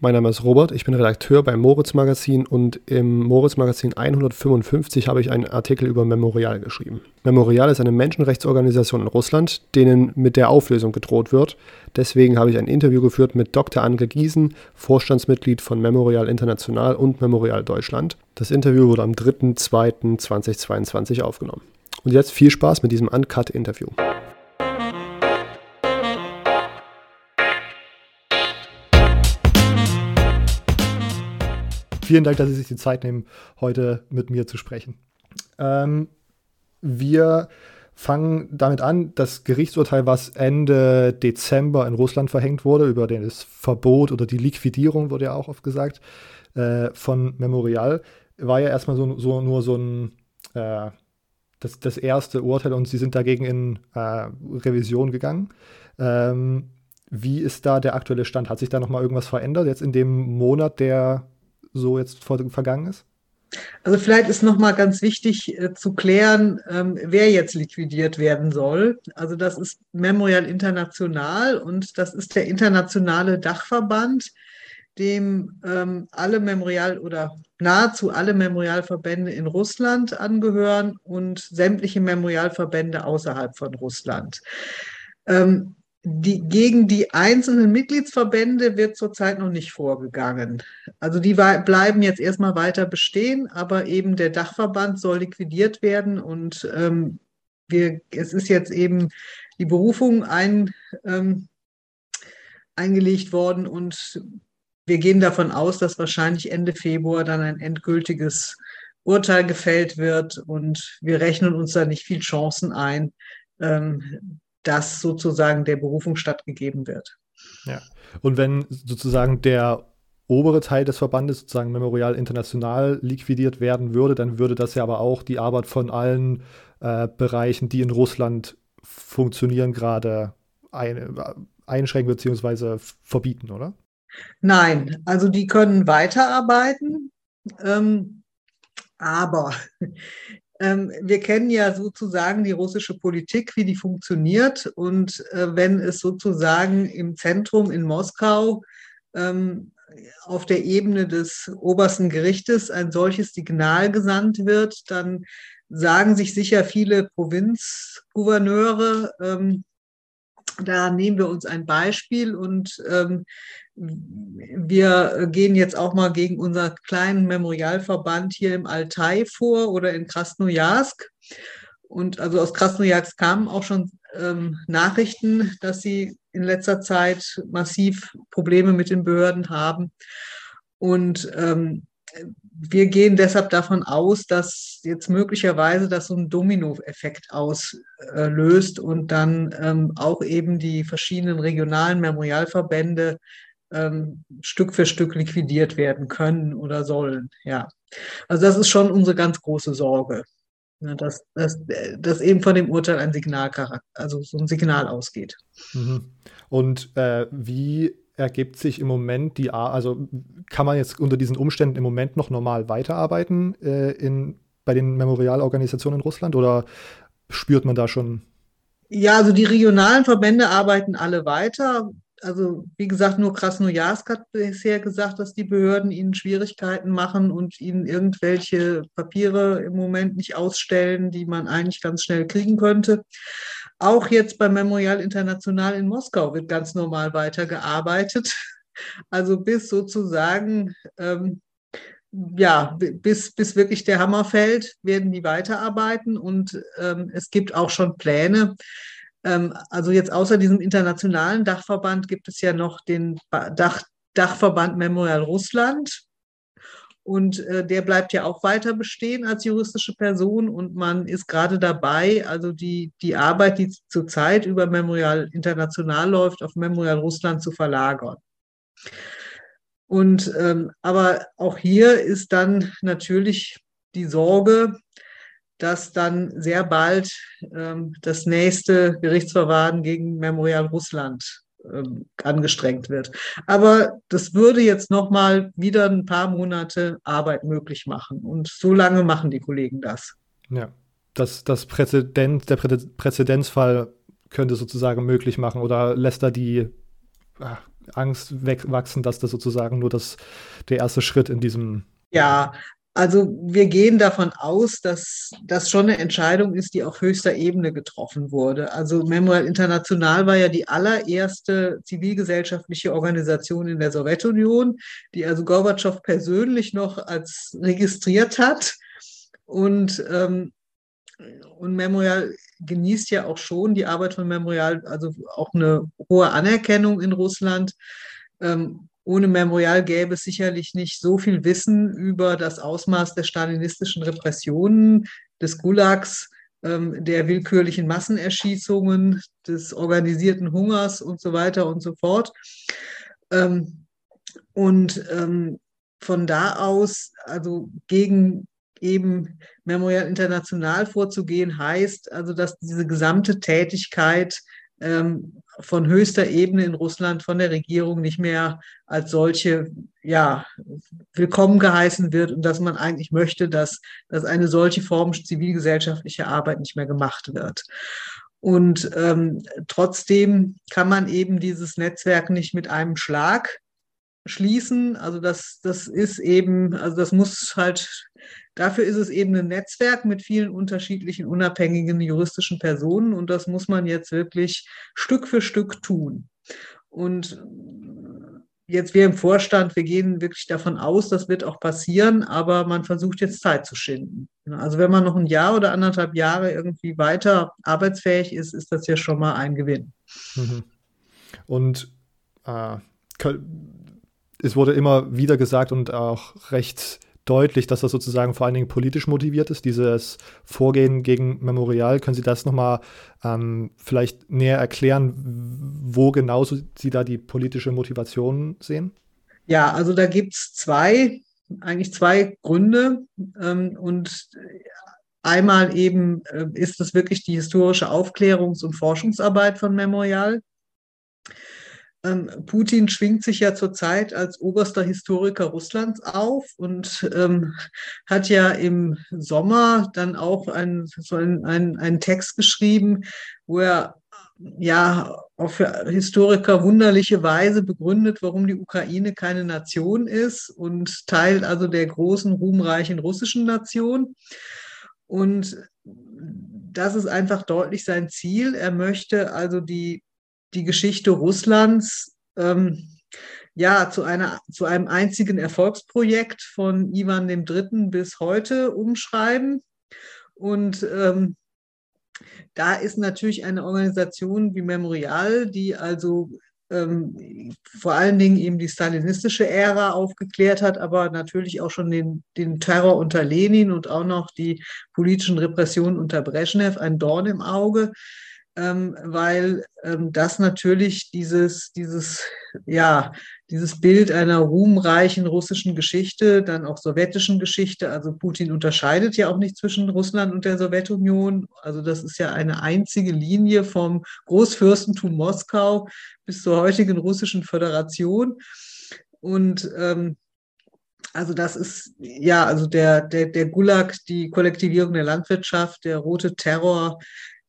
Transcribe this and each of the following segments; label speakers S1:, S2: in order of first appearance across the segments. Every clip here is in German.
S1: Mein Name ist Robert, ich bin Redakteur beim Moritz Magazin und im Moritz Magazin 155 habe ich einen Artikel über Memorial geschrieben. Memorial ist eine Menschenrechtsorganisation in Russland, denen mit der Auflösung gedroht wird. Deswegen habe ich ein Interview geführt mit Dr. Anke Giesen, Vorstandsmitglied von Memorial International und Memorial Deutschland. Das Interview wurde am 3.2.2022 aufgenommen. Und jetzt viel Spaß mit diesem Uncut-Interview. Vielen Dank, dass Sie sich die Zeit nehmen, heute mit mir zu sprechen. Ähm, wir fangen damit an, das Gerichtsurteil, was Ende Dezember in Russland verhängt wurde, über das Verbot oder die Liquidierung, wurde ja auch oft gesagt, äh, von Memorial, war ja erstmal so, so nur so ein äh, das, das erste Urteil und Sie sind dagegen in äh, Revision gegangen. Ähm, wie ist da der aktuelle Stand? Hat sich da nochmal irgendwas verändert jetzt in dem Monat, der so jetzt vergangen ist?
S2: Also vielleicht ist nochmal ganz wichtig äh, zu klären, ähm, wer jetzt liquidiert werden soll. Also das ist Memorial International und das ist der internationale Dachverband, dem ähm, alle Memorial oder nahezu alle Memorialverbände in Russland angehören und sämtliche Memorialverbände außerhalb von Russland. Ähm, die, gegen die einzelnen Mitgliedsverbände wird zurzeit noch nicht vorgegangen. Also die bleiben jetzt erstmal weiter bestehen, aber eben der Dachverband soll liquidiert werden und ähm, wir, es ist jetzt eben die Berufung ein, ähm, eingelegt worden und wir gehen davon aus, dass wahrscheinlich Ende Februar dann ein endgültiges Urteil gefällt wird und wir rechnen uns da nicht viel Chancen ein, ähm, dass sozusagen der Berufung stattgegeben wird.
S1: Ja. Und wenn sozusagen der obere Teil des Verbandes, sozusagen Memorial International, liquidiert werden würde, dann würde das ja aber auch die Arbeit von allen äh, Bereichen, die in Russland funktionieren, gerade ein, einschränken bzw. verbieten, oder?
S2: Nein, also die können weiterarbeiten, ähm, aber wir kennen ja sozusagen die russische Politik, wie die funktioniert. Und äh, wenn es sozusagen im Zentrum in Moskau ähm, auf der Ebene des obersten Gerichtes ein solches Signal gesandt wird, dann sagen sich sicher viele Provinzgouverneure, ähm, da nehmen wir uns ein Beispiel und ähm, wir gehen jetzt auch mal gegen unseren kleinen Memorialverband hier im Altai vor oder in Krasnojarsk. Und also aus Krasnojarsk kamen auch schon ähm, Nachrichten, dass sie in letzter Zeit massiv Probleme mit den Behörden haben. Und ähm, wir gehen deshalb davon aus, dass jetzt möglicherweise das so einen Dominoeffekt auslöst und dann ähm, auch eben die verschiedenen regionalen Memorialverbände ähm, Stück für Stück liquidiert werden können oder sollen. Ja, also das ist schon unsere ganz große Sorge, ne, dass, dass, dass eben von dem Urteil ein Signal, also so ein Signal ausgeht.
S1: Mhm. Und äh, wie ergibt sich im Moment die, also kann man jetzt unter diesen Umständen im Moment noch normal weiterarbeiten äh, in, bei den Memorialorganisationen in Russland oder spürt man da schon?
S2: Ja, also die regionalen Verbände arbeiten alle weiter also wie gesagt, nur Krasnojarsk hat bisher gesagt, dass die Behörden ihnen Schwierigkeiten machen und ihnen irgendwelche Papiere im Moment nicht ausstellen, die man eigentlich ganz schnell kriegen könnte. Auch jetzt beim Memorial International in Moskau wird ganz normal weitergearbeitet. Also bis sozusagen, ähm, ja, bis, bis wirklich der Hammer fällt, werden die weiterarbeiten und ähm, es gibt auch schon Pläne, ähm, also jetzt außer diesem internationalen Dachverband gibt es ja noch den Dach, Dachverband Memorial Russland. Und äh, der bleibt ja auch weiter bestehen als juristische Person. Und man ist gerade dabei, also die, die Arbeit, die zurzeit über Memorial International läuft, auf Memorial Russland zu verlagern. Und ähm, aber auch hier ist dann natürlich die Sorge, dass dann sehr bald ähm, das nächste Gerichtsverfahren gegen Memorial Russland ähm, angestrengt wird. Aber das würde jetzt nochmal wieder ein paar Monate Arbeit möglich machen. Und so lange machen die Kollegen das.
S1: Ja, das, das Präzedent, der Präzedenzfall könnte sozusagen möglich machen oder lässt da die, Angst wachsen, dass das sozusagen nur das, der erste Schritt in diesem.
S2: Ja, also wir gehen davon aus, dass das schon eine Entscheidung ist, die auf höchster Ebene getroffen wurde. Also Memorial International war ja die allererste zivilgesellschaftliche Organisation in der Sowjetunion, die also Gorbatschow persönlich noch als registriert hat. Und, ähm, und Memorial genießt ja auch schon die Arbeit von Memorial, also auch eine hohe Anerkennung in Russland. Ähm, ohne Memorial gäbe es sicherlich nicht so viel Wissen über das Ausmaß der stalinistischen Repressionen, des Gulags, ähm, der willkürlichen Massenerschießungen, des organisierten Hungers und so weiter und so fort. Ähm, und ähm, von da aus, also gegen eben Memorial International vorzugehen, heißt also, dass diese gesamte Tätigkeit ähm, von höchster Ebene in Russland von der Regierung nicht mehr als solche ja, willkommen geheißen wird und dass man eigentlich möchte, dass, dass eine solche Form zivilgesellschaftlicher Arbeit nicht mehr gemacht wird. Und ähm, trotzdem kann man eben dieses Netzwerk nicht mit einem Schlag schließen. Also das, das ist eben, also das muss halt Dafür ist es eben ein Netzwerk mit vielen unterschiedlichen unabhängigen juristischen Personen und das muss man jetzt wirklich Stück für Stück tun. Und jetzt wir im Vorstand, wir gehen wirklich davon aus, das wird auch passieren, aber man versucht jetzt Zeit zu schinden. Also wenn man noch ein Jahr oder anderthalb Jahre irgendwie weiter arbeitsfähig ist, ist das ja schon mal ein Gewinn. Mhm.
S1: Und äh, es wurde immer wieder gesagt und auch recht deutlich, dass das sozusagen vor allen Dingen politisch motiviert ist, dieses Vorgehen gegen Memorial. Können Sie das nochmal ähm, vielleicht näher erklären, wo genau Sie da die politische Motivation sehen?
S2: Ja, also da gibt es zwei, eigentlich zwei Gründe. Ähm, und einmal eben äh, ist es wirklich die historische Aufklärungs- und Forschungsarbeit von Memorial. Ähm, Putin schwingt sich ja zurzeit als oberster Historiker Russlands auf und ähm, hat ja im Sommer dann auch ein, so ein, ein, einen Text geschrieben, wo er ja auf Historiker wunderliche Weise begründet, warum die Ukraine keine Nation ist und Teil also der großen, ruhmreichen russischen Nation. Und das ist einfach deutlich sein Ziel. Er möchte also die die Geschichte Russlands ähm, ja zu, einer, zu einem einzigen Erfolgsprojekt von Ivan III. bis heute umschreiben. Und ähm, da ist natürlich eine Organisation wie Memorial, die also ähm, vor allen Dingen eben die stalinistische Ära aufgeklärt hat, aber natürlich auch schon den, den Terror unter Lenin und auch noch die politischen Repressionen unter Brezhnev ein Dorn im Auge ähm, weil ähm, das natürlich dieses, dieses, ja, dieses Bild einer ruhmreichen russischen Geschichte, dann auch sowjetischen Geschichte, also Putin unterscheidet ja auch nicht zwischen Russland und der Sowjetunion. Also das ist ja eine einzige Linie vom Großfürstentum Moskau bis zur heutigen russischen Föderation. Und ähm, also das ist ja, also der, der, der Gulag, die Kollektivierung der Landwirtschaft, der rote Terror,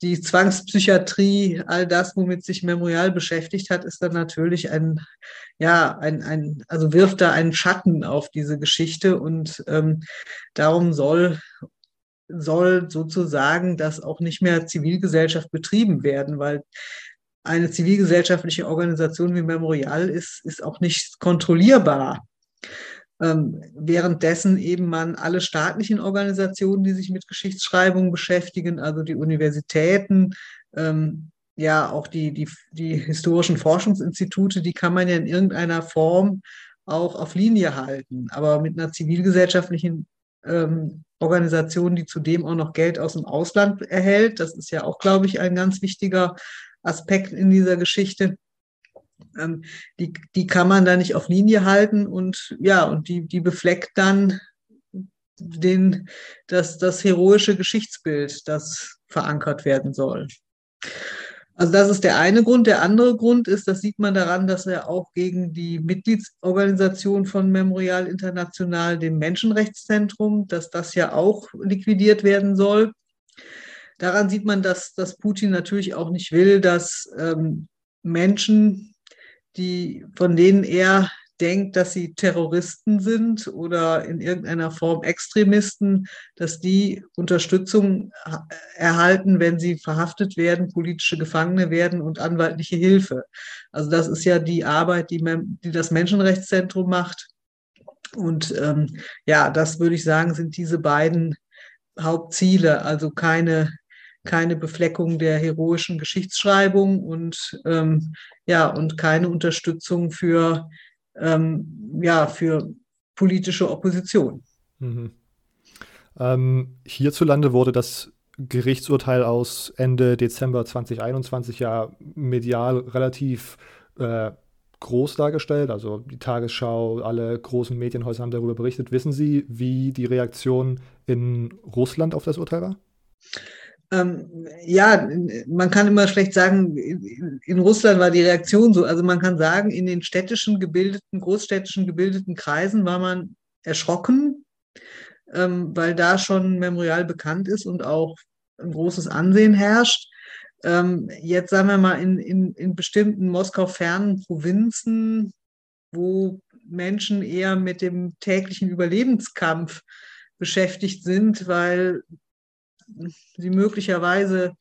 S2: die Zwangspsychiatrie, all das, womit sich Memorial beschäftigt hat, ist dann natürlich ein, ja, ein, ein, also wirft da einen Schatten auf diese Geschichte und ähm, darum soll, soll sozusagen das auch nicht mehr Zivilgesellschaft betrieben werden, weil eine zivilgesellschaftliche Organisation wie Memorial ist, ist auch nicht kontrollierbar. Ähm, währenddessen eben man alle staatlichen Organisationen, die sich mit Geschichtsschreibung beschäftigen, also die Universitäten, ähm, ja auch die, die, die historischen Forschungsinstitute, die kann man ja in irgendeiner Form auch auf Linie halten. Aber mit einer zivilgesellschaftlichen ähm, Organisation, die zudem auch noch Geld aus dem Ausland erhält, das ist ja auch, glaube ich, ein ganz wichtiger Aspekt in dieser Geschichte ähm, die, die kann man da nicht auf Linie halten und ja, und die, die befleckt dann den, das, das heroische Geschichtsbild, das verankert werden soll. Also das ist der eine Grund. Der andere Grund ist, das sieht man daran, dass er auch gegen die Mitgliedsorganisation von Memorial International, dem Menschenrechtszentrum, dass das ja auch liquidiert werden soll. Daran sieht man, dass, dass Putin natürlich auch nicht will, dass ähm, Menschen die, von denen er denkt, dass sie Terroristen sind oder in irgendeiner Form Extremisten, dass die Unterstützung erhalten, wenn sie verhaftet werden, politische Gefangene werden und anwaltliche Hilfe. Also das ist ja die Arbeit, die, die das Menschenrechtszentrum macht. Und ähm, ja, das würde ich sagen, sind diese beiden Hauptziele, also keine keine Befleckung der heroischen Geschichtsschreibung und ähm, ja und keine Unterstützung für ähm, ja, für politische Opposition. Mhm.
S1: Ähm, hierzulande wurde das Gerichtsurteil aus Ende Dezember 2021 ja medial relativ äh, groß dargestellt. Also die Tagesschau, alle großen Medienhäuser haben darüber berichtet. Wissen Sie, wie die Reaktion in Russland auf das Urteil war?
S2: Ähm, ja, man kann immer schlecht sagen, in Russland war die Reaktion so. Also man kann sagen, in den städtischen gebildeten, großstädtischen gebildeten Kreisen war man erschrocken, ähm, weil da schon Memorial bekannt ist und auch ein großes Ansehen herrscht. Ähm, jetzt sagen wir mal in, in, in bestimmten Moskau-fernen Provinzen, wo Menschen eher mit dem täglichen Überlebenskampf beschäftigt sind, weil sie möglicherweise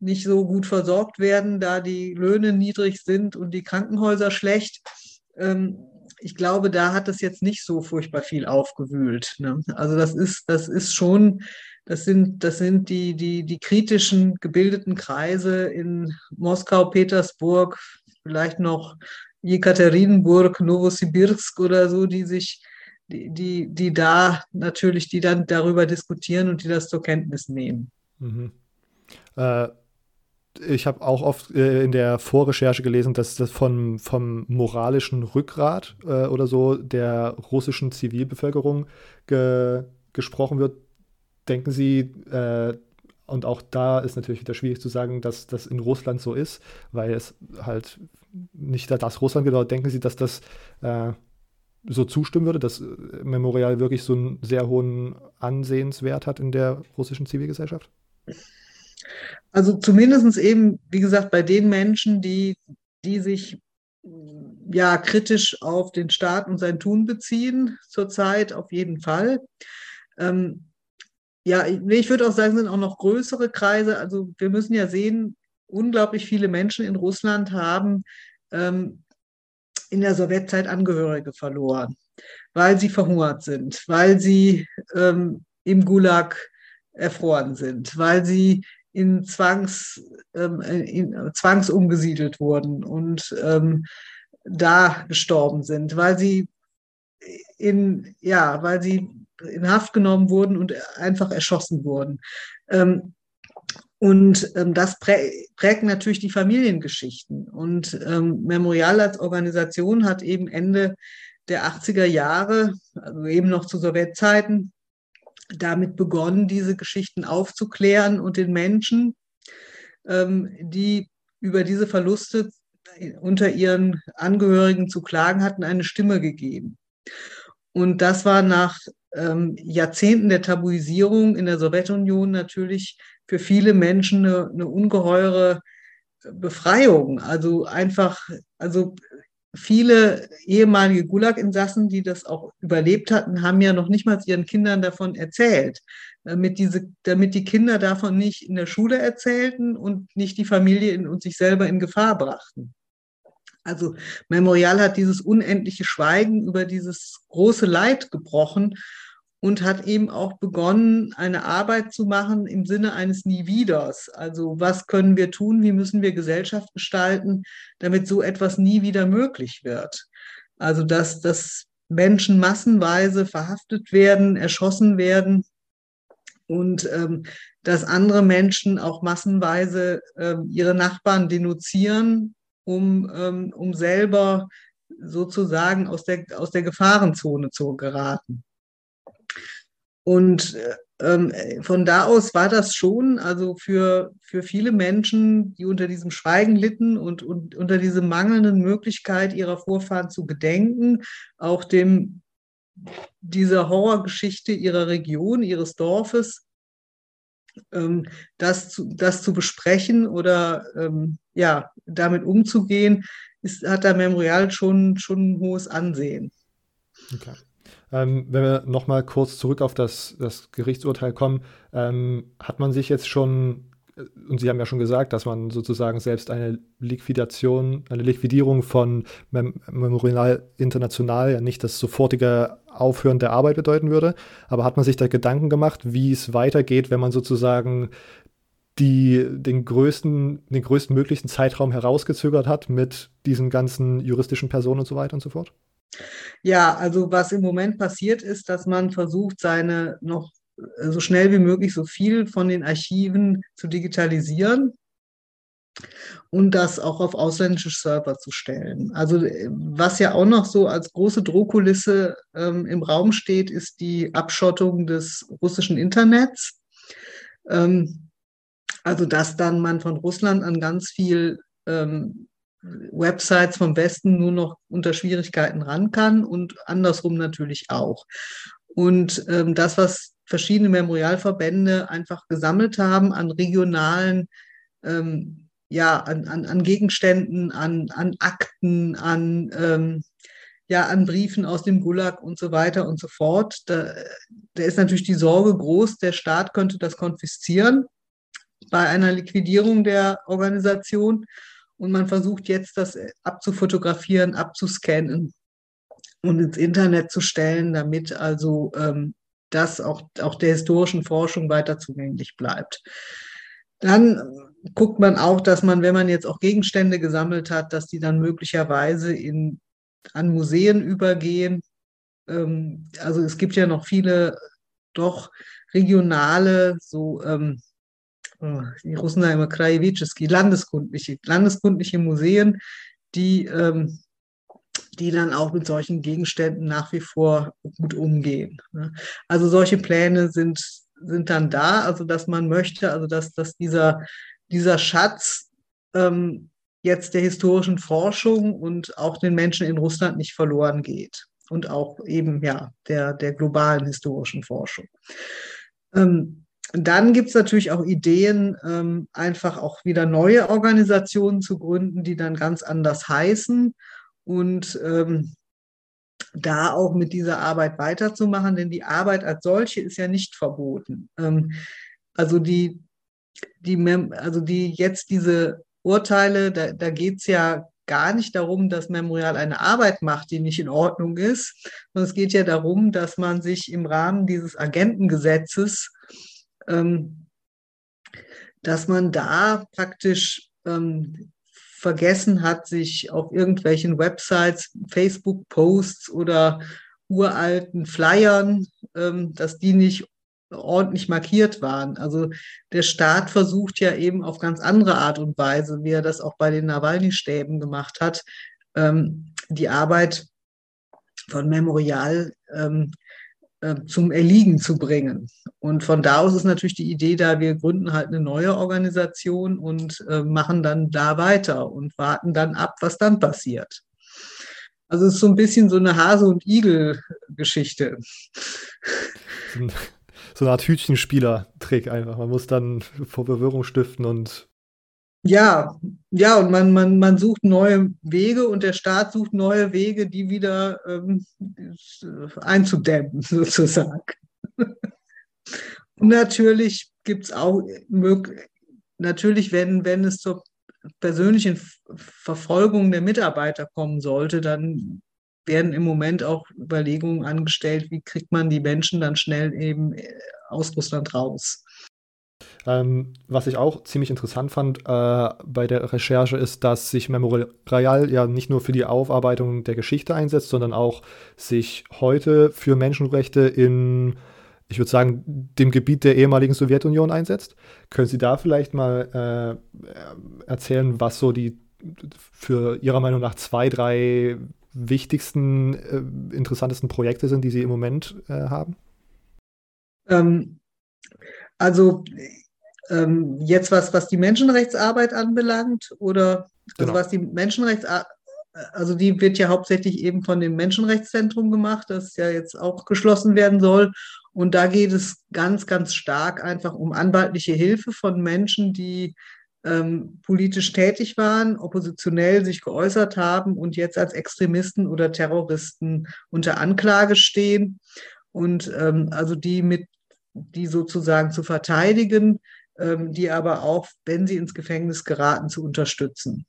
S2: nicht so gut versorgt werden, da die Löhne niedrig sind und die Krankenhäuser schlecht. Ähm, ich glaube, da hat es jetzt nicht so furchtbar viel aufgewühlt. Ne? Also das ist, das ist schon, das sind, das sind die, die, die kritischen gebildeten Kreise in Moskau, Petersburg, vielleicht noch Jekaterinburg, Novosibirsk oder so, die sich die, die, da natürlich, die dann darüber diskutieren und die das zur Kenntnis nehmen. Mhm.
S1: Äh, ich habe auch oft äh, in der Vorrecherche gelesen, dass das von, vom moralischen Rückgrat äh, oder so der russischen Zivilbevölkerung ge gesprochen wird. Denken Sie, äh, und auch da ist natürlich wieder schwierig zu sagen, dass das in Russland so ist, weil es halt nicht das Russland genau. Denken Sie, dass das äh, so zustimmen würde, dass äh, Memorial wirklich so einen sehr hohen Ansehenswert hat in der russischen Zivilgesellschaft?
S2: Also zumindest eben, wie gesagt, bei den Menschen, die, die sich ja kritisch auf den Staat und sein Tun beziehen, zurzeit auf jeden Fall. Ähm, ja, ich würde auch sagen, sind auch noch größere Kreise. Also wir müssen ja sehen, unglaublich viele Menschen in Russland haben ähm, in der Sowjetzeit Angehörige verloren, weil sie verhungert sind, weil sie ähm, im Gulag erfroren sind, weil sie in Zwangs, ähm, in, zwangsumgesiedelt wurden und ähm, da gestorben sind, weil sie in, ja, weil sie in Haft genommen wurden und einfach erschossen wurden. Ähm, und ähm, das prä prägt natürlich die Familiengeschichten. Und ähm, Memorial als Organisation hat eben Ende der 80er Jahre, also eben noch zu Sowjetzeiten, damit begonnen, diese Geschichten aufzuklären und den Menschen, ähm, die über diese Verluste unter ihren Angehörigen zu klagen hatten, eine Stimme gegeben. Und das war nach ähm, Jahrzehnten der Tabuisierung in der Sowjetunion natürlich für viele Menschen eine, eine ungeheure Befreiung. Also einfach, also viele ehemalige Gulag-Insassen, die das auch überlebt hatten, haben ja noch nicht mal ihren Kindern davon erzählt, damit, diese, damit die Kinder davon nicht in der Schule erzählten und nicht die Familie und sich selber in Gefahr brachten. Also Memorial hat dieses unendliche Schweigen über dieses große Leid gebrochen und hat eben auch begonnen, eine Arbeit zu machen im Sinne eines Nie Wieders. Also was können wir tun, wie müssen wir Gesellschaft gestalten, damit so etwas nie wieder möglich wird. Also dass, dass Menschen massenweise verhaftet werden, erschossen werden und ähm, dass andere Menschen auch massenweise ähm, ihre Nachbarn denunzieren, um, ähm, um selber sozusagen aus der, aus der Gefahrenzone zu geraten. Und ähm, von da aus war das schon, also für, für viele Menschen, die unter diesem Schweigen litten und, und unter dieser mangelnden Möglichkeit ihrer Vorfahren zu gedenken, auch dem, dieser Horrorgeschichte ihrer Region, ihres Dorfes, ähm, das, zu, das zu besprechen oder ähm, ja, damit umzugehen, ist, hat der Memorial schon, schon ein hohes Ansehen.
S1: Okay. Ähm, wenn wir nochmal kurz zurück auf das, das Gerichtsurteil kommen, ähm, hat man sich jetzt schon, äh, und Sie haben ja schon gesagt, dass man sozusagen selbst eine Liquidation, eine Liquidierung von Mem Memorial International ja nicht das sofortige Aufhören der Arbeit bedeuten würde, aber hat man sich da Gedanken gemacht, wie es weitergeht, wenn man sozusagen die den größten, den größten möglichen Zeitraum herausgezögert hat mit diesen ganzen juristischen Personen und so weiter und so fort?
S2: Ja, also was im Moment passiert ist, dass man versucht, seine noch so schnell wie möglich so viel von den Archiven zu digitalisieren und das auch auf ausländische Server zu stellen. Also was ja auch noch so als große Drohkulisse ähm, im Raum steht, ist die Abschottung des russischen Internets. Ähm, also dass dann man von Russland an ganz viel ähm, Websites vom Westen nur noch unter Schwierigkeiten ran kann und andersrum natürlich auch. Und ähm, das, was verschiedene Memorialverbände einfach gesammelt haben an regionalen, ähm, ja, an, an, an Gegenständen, an, an Akten, an, ähm, ja, an Briefen aus dem Gulag und so weiter und so fort. Da, da ist natürlich die Sorge groß, der Staat könnte das konfiszieren bei einer Liquidierung der Organisation. Und man versucht jetzt, das abzufotografieren, abzuscannen und ins Internet zu stellen, damit also ähm, das auch, auch der historischen Forschung weiter zugänglich bleibt. Dann guckt man auch, dass man, wenn man jetzt auch Gegenstände gesammelt hat, dass die dann möglicherweise in, an Museen übergehen. Ähm, also es gibt ja noch viele doch regionale, so ähm, die Russenheimer Krajewitschewski, landeskundliche, landeskundliche Museen, die, ähm, die dann auch mit solchen Gegenständen nach wie vor gut umgehen. Ne? Also solche Pläne sind, sind dann da, also dass man möchte, also dass, dass dieser, dieser Schatz ähm, jetzt der historischen Forschung und auch den Menschen in Russland nicht verloren geht und auch eben ja der, der globalen historischen Forschung. Ähm, dann gibt es natürlich auch Ideen, ähm, einfach auch wieder neue Organisationen zu gründen, die dann ganz anders heißen und ähm, da auch mit dieser Arbeit weiterzumachen, denn die Arbeit als solche ist ja nicht verboten. Ähm, also die, die, also die jetzt diese Urteile, da, da geht es ja gar nicht darum, dass Memorial eine Arbeit macht, die nicht in Ordnung ist, sondern es geht ja darum, dass man sich im Rahmen dieses Agentengesetzes dass man da praktisch ähm, vergessen hat, sich auf irgendwelchen Websites, Facebook-Posts oder uralten Flyern, ähm, dass die nicht ordentlich markiert waren. Also der Staat versucht ja eben auf ganz andere Art und Weise, wie er das auch bei den Nawalny-Stäben gemacht hat, ähm, die Arbeit von Memorial ähm, zum Erliegen zu bringen. Und von da aus ist natürlich die Idee da, wir gründen halt eine neue Organisation und äh, machen dann da weiter und warten dann ab, was dann passiert. Also es ist so ein bisschen so eine Hase- und Igel-Geschichte.
S1: So eine Art Hütchenspieler-Trick einfach. Man muss dann vor Verwirrung stiften und
S2: ja, ja, und man, man, man sucht neue Wege und der Staat sucht neue Wege, die wieder ähm, einzudämmen, sozusagen. und natürlich gibt es auch, natürlich, wenn, wenn es zur persönlichen Verfolgung der Mitarbeiter kommen sollte, dann werden im Moment auch Überlegungen angestellt, wie kriegt man die Menschen dann schnell eben äh, aus Russland raus.
S1: Ähm, was ich auch ziemlich interessant fand äh, bei der Recherche ist, dass sich Memorial ja nicht nur für die Aufarbeitung der Geschichte einsetzt, sondern auch sich heute für Menschenrechte in, ich würde sagen, dem Gebiet der ehemaligen Sowjetunion einsetzt. Können Sie da vielleicht mal äh, erzählen, was so die für Ihrer Meinung nach zwei, drei wichtigsten, äh, interessantesten Projekte sind, die Sie im Moment äh, haben?
S2: Ähm, also ähm, jetzt was, was die Menschenrechtsarbeit anbelangt oder also genau. was die Menschenrechtsarbeit, also die wird ja hauptsächlich eben von dem Menschenrechtszentrum gemacht, das ja jetzt auch geschlossen werden soll. Und da geht es ganz, ganz stark einfach um anwaltliche Hilfe von Menschen, die ähm, politisch tätig waren, oppositionell sich geäußert haben und jetzt als Extremisten oder Terroristen unter Anklage stehen. Und ähm, also die mit, die sozusagen zu verteidigen, ähm, die aber auch, wenn sie ins Gefängnis geraten, zu unterstützen.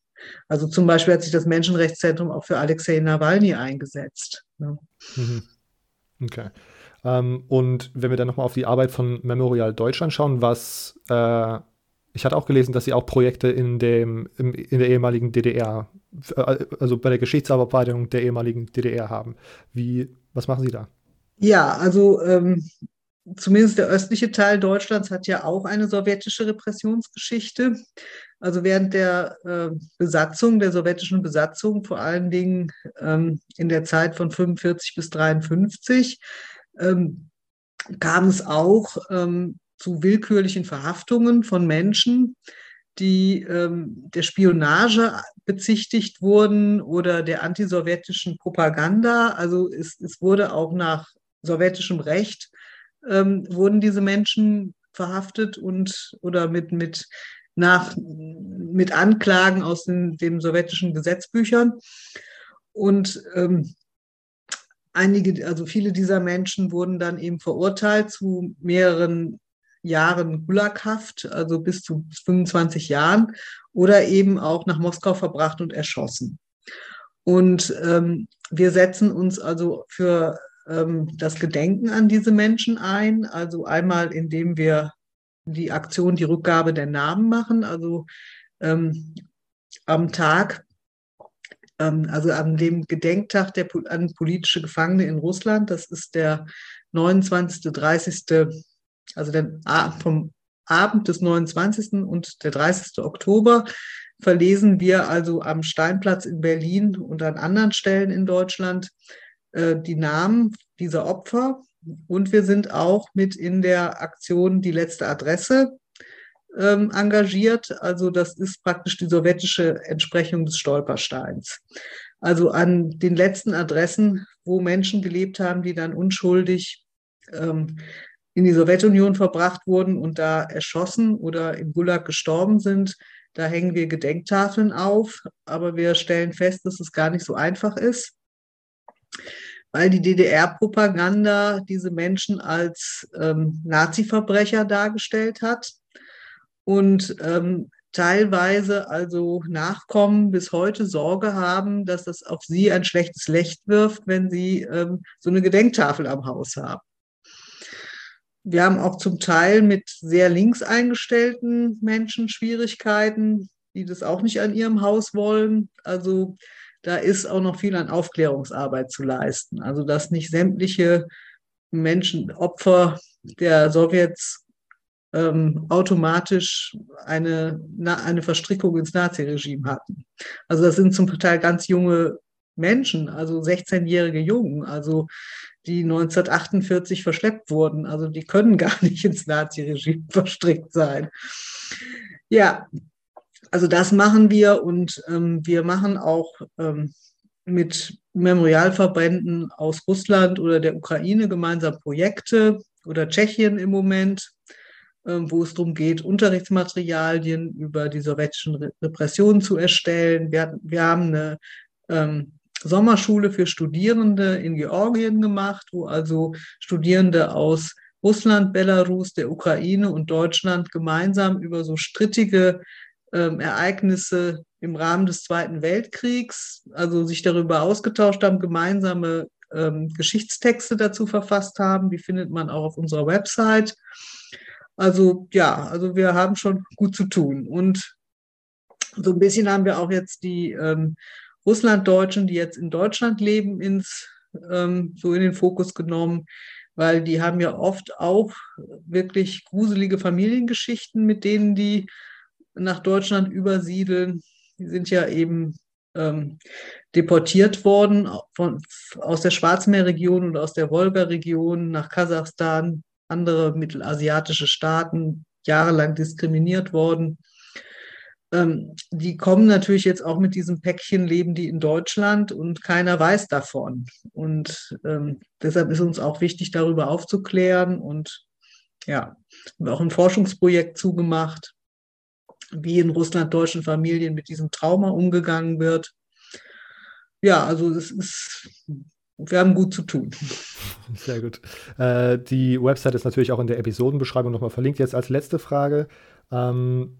S2: Also zum Beispiel hat sich das Menschenrechtszentrum auch für Alexei Nawalny eingesetzt.
S1: Ne? Mhm. Okay. Ähm, und wenn wir dann nochmal auf die Arbeit von Memorial Deutschland schauen, was äh, ich hatte auch gelesen, dass sie auch Projekte in, dem, in der ehemaligen DDR, äh, also bei der Geschichtsarbeitung der ehemaligen DDR haben. Wie, was machen Sie da?
S2: Ja, also ähm, zumindest der östliche Teil Deutschlands hat ja auch eine sowjetische Repressionsgeschichte. Also während der äh, Besatzung, der sowjetischen Besatzung, vor allen Dingen ähm, in der Zeit von 45 bis 53, ähm, kam es auch ähm, zu willkürlichen Verhaftungen von Menschen, die ähm, der Spionage bezichtigt wurden oder der antisowjetischen Propaganda. Also es, es wurde auch nach sowjetischem Recht ähm, wurden diese Menschen verhaftet und oder mit, mit, nach, mit Anklagen aus den, den sowjetischen Gesetzbüchern. Und ähm, einige, also viele dieser Menschen wurden dann eben verurteilt zu mehreren Jahren Gulaghaft, also bis zu 25 Jahren, oder eben auch nach Moskau verbracht und erschossen. Und ähm, wir setzen uns also für das Gedenken an diese Menschen ein. Also einmal, indem wir die Aktion, die Rückgabe der Namen machen. Also ähm, am Tag, ähm, also an dem Gedenktag der, an politische Gefangene in Russland, das ist der 29., 30., also der, vom Abend des 29. und der 30. Oktober verlesen wir also am Steinplatz in Berlin und an anderen Stellen in Deutschland äh, die Namen dieser Opfer. Und wir sind auch mit in der Aktion Die letzte Adresse ähm, engagiert. Also das ist praktisch die sowjetische Entsprechung des Stolpersteins. Also an den letzten Adressen, wo Menschen gelebt haben, die dann unschuldig ähm, in die Sowjetunion verbracht wurden und da erschossen oder im Gulag gestorben sind, da hängen wir Gedenktafeln auf. Aber wir stellen fest, dass es gar nicht so einfach ist weil die DDR-Propaganda diese Menschen als ähm, Nazi-Verbrecher dargestellt hat und ähm, teilweise also Nachkommen bis heute Sorge haben, dass das auf sie ein schlechtes Licht wirft, wenn sie ähm, so eine Gedenktafel am Haus haben. Wir haben auch zum Teil mit sehr links eingestellten Menschen Schwierigkeiten, die das auch nicht an ihrem Haus wollen. Also da ist auch noch viel an Aufklärungsarbeit zu leisten. Also dass nicht sämtliche Menschen, Opfer der Sowjets ähm, automatisch eine, eine Verstrickung ins Naziregime hatten. Also das sind zum Teil ganz junge Menschen, also 16-jährige Jungen, also die 1948 verschleppt wurden. Also die können gar nicht ins Naziregime verstrickt sein. Ja, also das machen wir und ähm, wir machen auch ähm, mit Memorialverbänden aus Russland oder der Ukraine gemeinsam Projekte oder Tschechien im Moment, ähm, wo es darum geht, Unterrichtsmaterialien über die sowjetischen Repressionen zu erstellen. Wir, wir haben eine ähm, Sommerschule für Studierende in Georgien gemacht, wo also Studierende aus Russland, Belarus, der Ukraine und Deutschland gemeinsam über so strittige ähm, Ereignisse im Rahmen des Zweiten Weltkriegs, also sich darüber ausgetauscht haben, gemeinsame ähm, Geschichtstexte dazu verfasst haben. Die findet man auch auf unserer Website. Also ja, also wir haben schon gut zu tun. Und so ein bisschen haben wir auch jetzt die ähm, Russlanddeutschen, die jetzt in Deutschland leben, ins, ähm, so in den Fokus genommen, weil die haben ja oft auch wirklich gruselige Familiengeschichten, mit denen die nach Deutschland übersiedeln. Die sind ja eben ähm, deportiert worden von, aus der Schwarzmeerregion und aus der Wolga-Region nach Kasachstan, andere mittelasiatische Staaten, jahrelang diskriminiert worden. ähm, die kommen natürlich jetzt auch mit diesem Päckchen, leben die in Deutschland und keiner weiß davon. Und ähm, deshalb ist uns auch wichtig, darüber aufzuklären. Und ja, haben wir auch ein Forschungsprojekt zugemacht, wie in Russland deutschen Familien mit diesem Trauma umgegangen wird. Ja, also es ist, wir haben gut zu tun.
S1: Sehr gut. Äh, die Website ist natürlich auch in der Episodenbeschreibung nochmal verlinkt. Jetzt als letzte Frage. Ähm,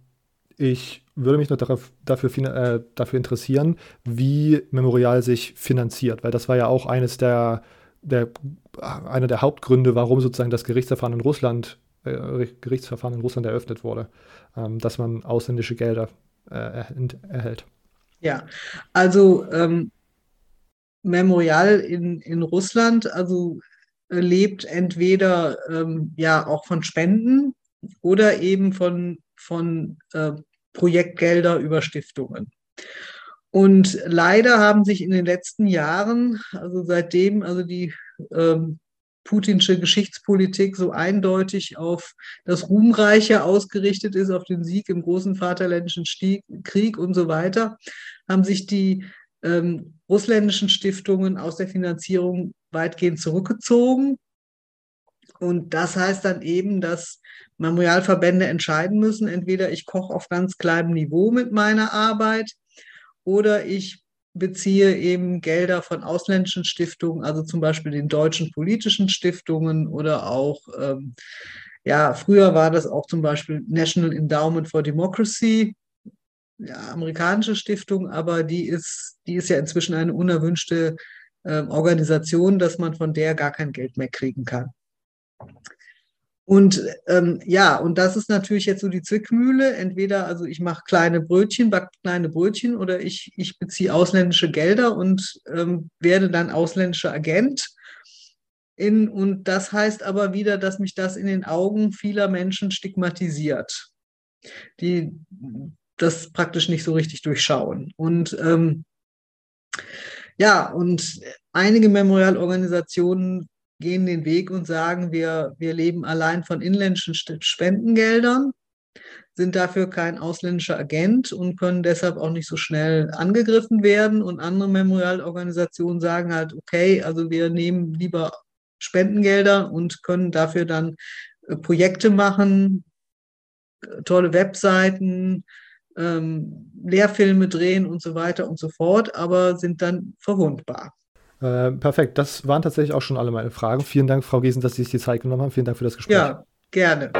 S1: ich würde mich noch darauf, dafür, äh, dafür interessieren, wie Memorial sich finanziert, weil das war ja auch eines der, der einer der Hauptgründe, warum sozusagen das Gerichtsverfahren in Russland, äh, Gerichtsverfahren in Russland eröffnet wurde, ähm, dass man ausländische Gelder äh, erhält.
S2: Ja, also ähm, Memorial in, in Russland, also äh, lebt entweder ähm, ja auch von Spenden oder eben von von äh, Projektgelder über Stiftungen. Und leider haben sich in den letzten Jahren, also seitdem also die ähm, putinsche Geschichtspolitik so eindeutig auf das Ruhmreiche ausgerichtet ist, auf den Sieg im großen Vaterländischen Stieg, Krieg und so weiter, haben sich die ähm, russländischen Stiftungen aus der Finanzierung weitgehend zurückgezogen. Und das heißt dann eben, dass Memorialverbände entscheiden müssen, entweder ich koche auf ganz kleinem Niveau mit meiner Arbeit oder ich beziehe eben Gelder von ausländischen Stiftungen, also zum Beispiel den deutschen politischen Stiftungen oder auch, ähm, ja, früher war das auch zum Beispiel National Endowment for Democracy, ja, amerikanische Stiftung, aber die ist, die ist ja inzwischen eine unerwünschte äh, Organisation, dass man von der gar kein Geld mehr kriegen kann. Und ähm, ja, und das ist natürlich jetzt so die Zwickmühle. Entweder, also ich mache kleine Brötchen, backe kleine Brötchen oder ich, ich beziehe ausländische Gelder und ähm, werde dann ausländischer Agent. In, und das heißt aber wieder, dass mich das in den Augen vieler Menschen stigmatisiert, die das praktisch nicht so richtig durchschauen. Und ähm, ja, und einige Memorialorganisationen gehen den Weg und sagen, wir, wir leben allein von inländischen Spendengeldern, sind dafür kein ausländischer Agent und können deshalb auch nicht so schnell angegriffen werden. Und andere Memorialorganisationen sagen halt, okay, also wir nehmen lieber Spendengelder und können dafür dann äh, Projekte machen, tolle Webseiten, ähm, Lehrfilme drehen und so weiter und so fort, aber sind dann verwundbar.
S1: Äh, perfekt, das waren tatsächlich auch schon alle meine Fragen. Vielen Dank, Frau Giesen, dass Sie sich die Zeit genommen haben. Vielen Dank für das Gespräch.
S2: Ja, gerne.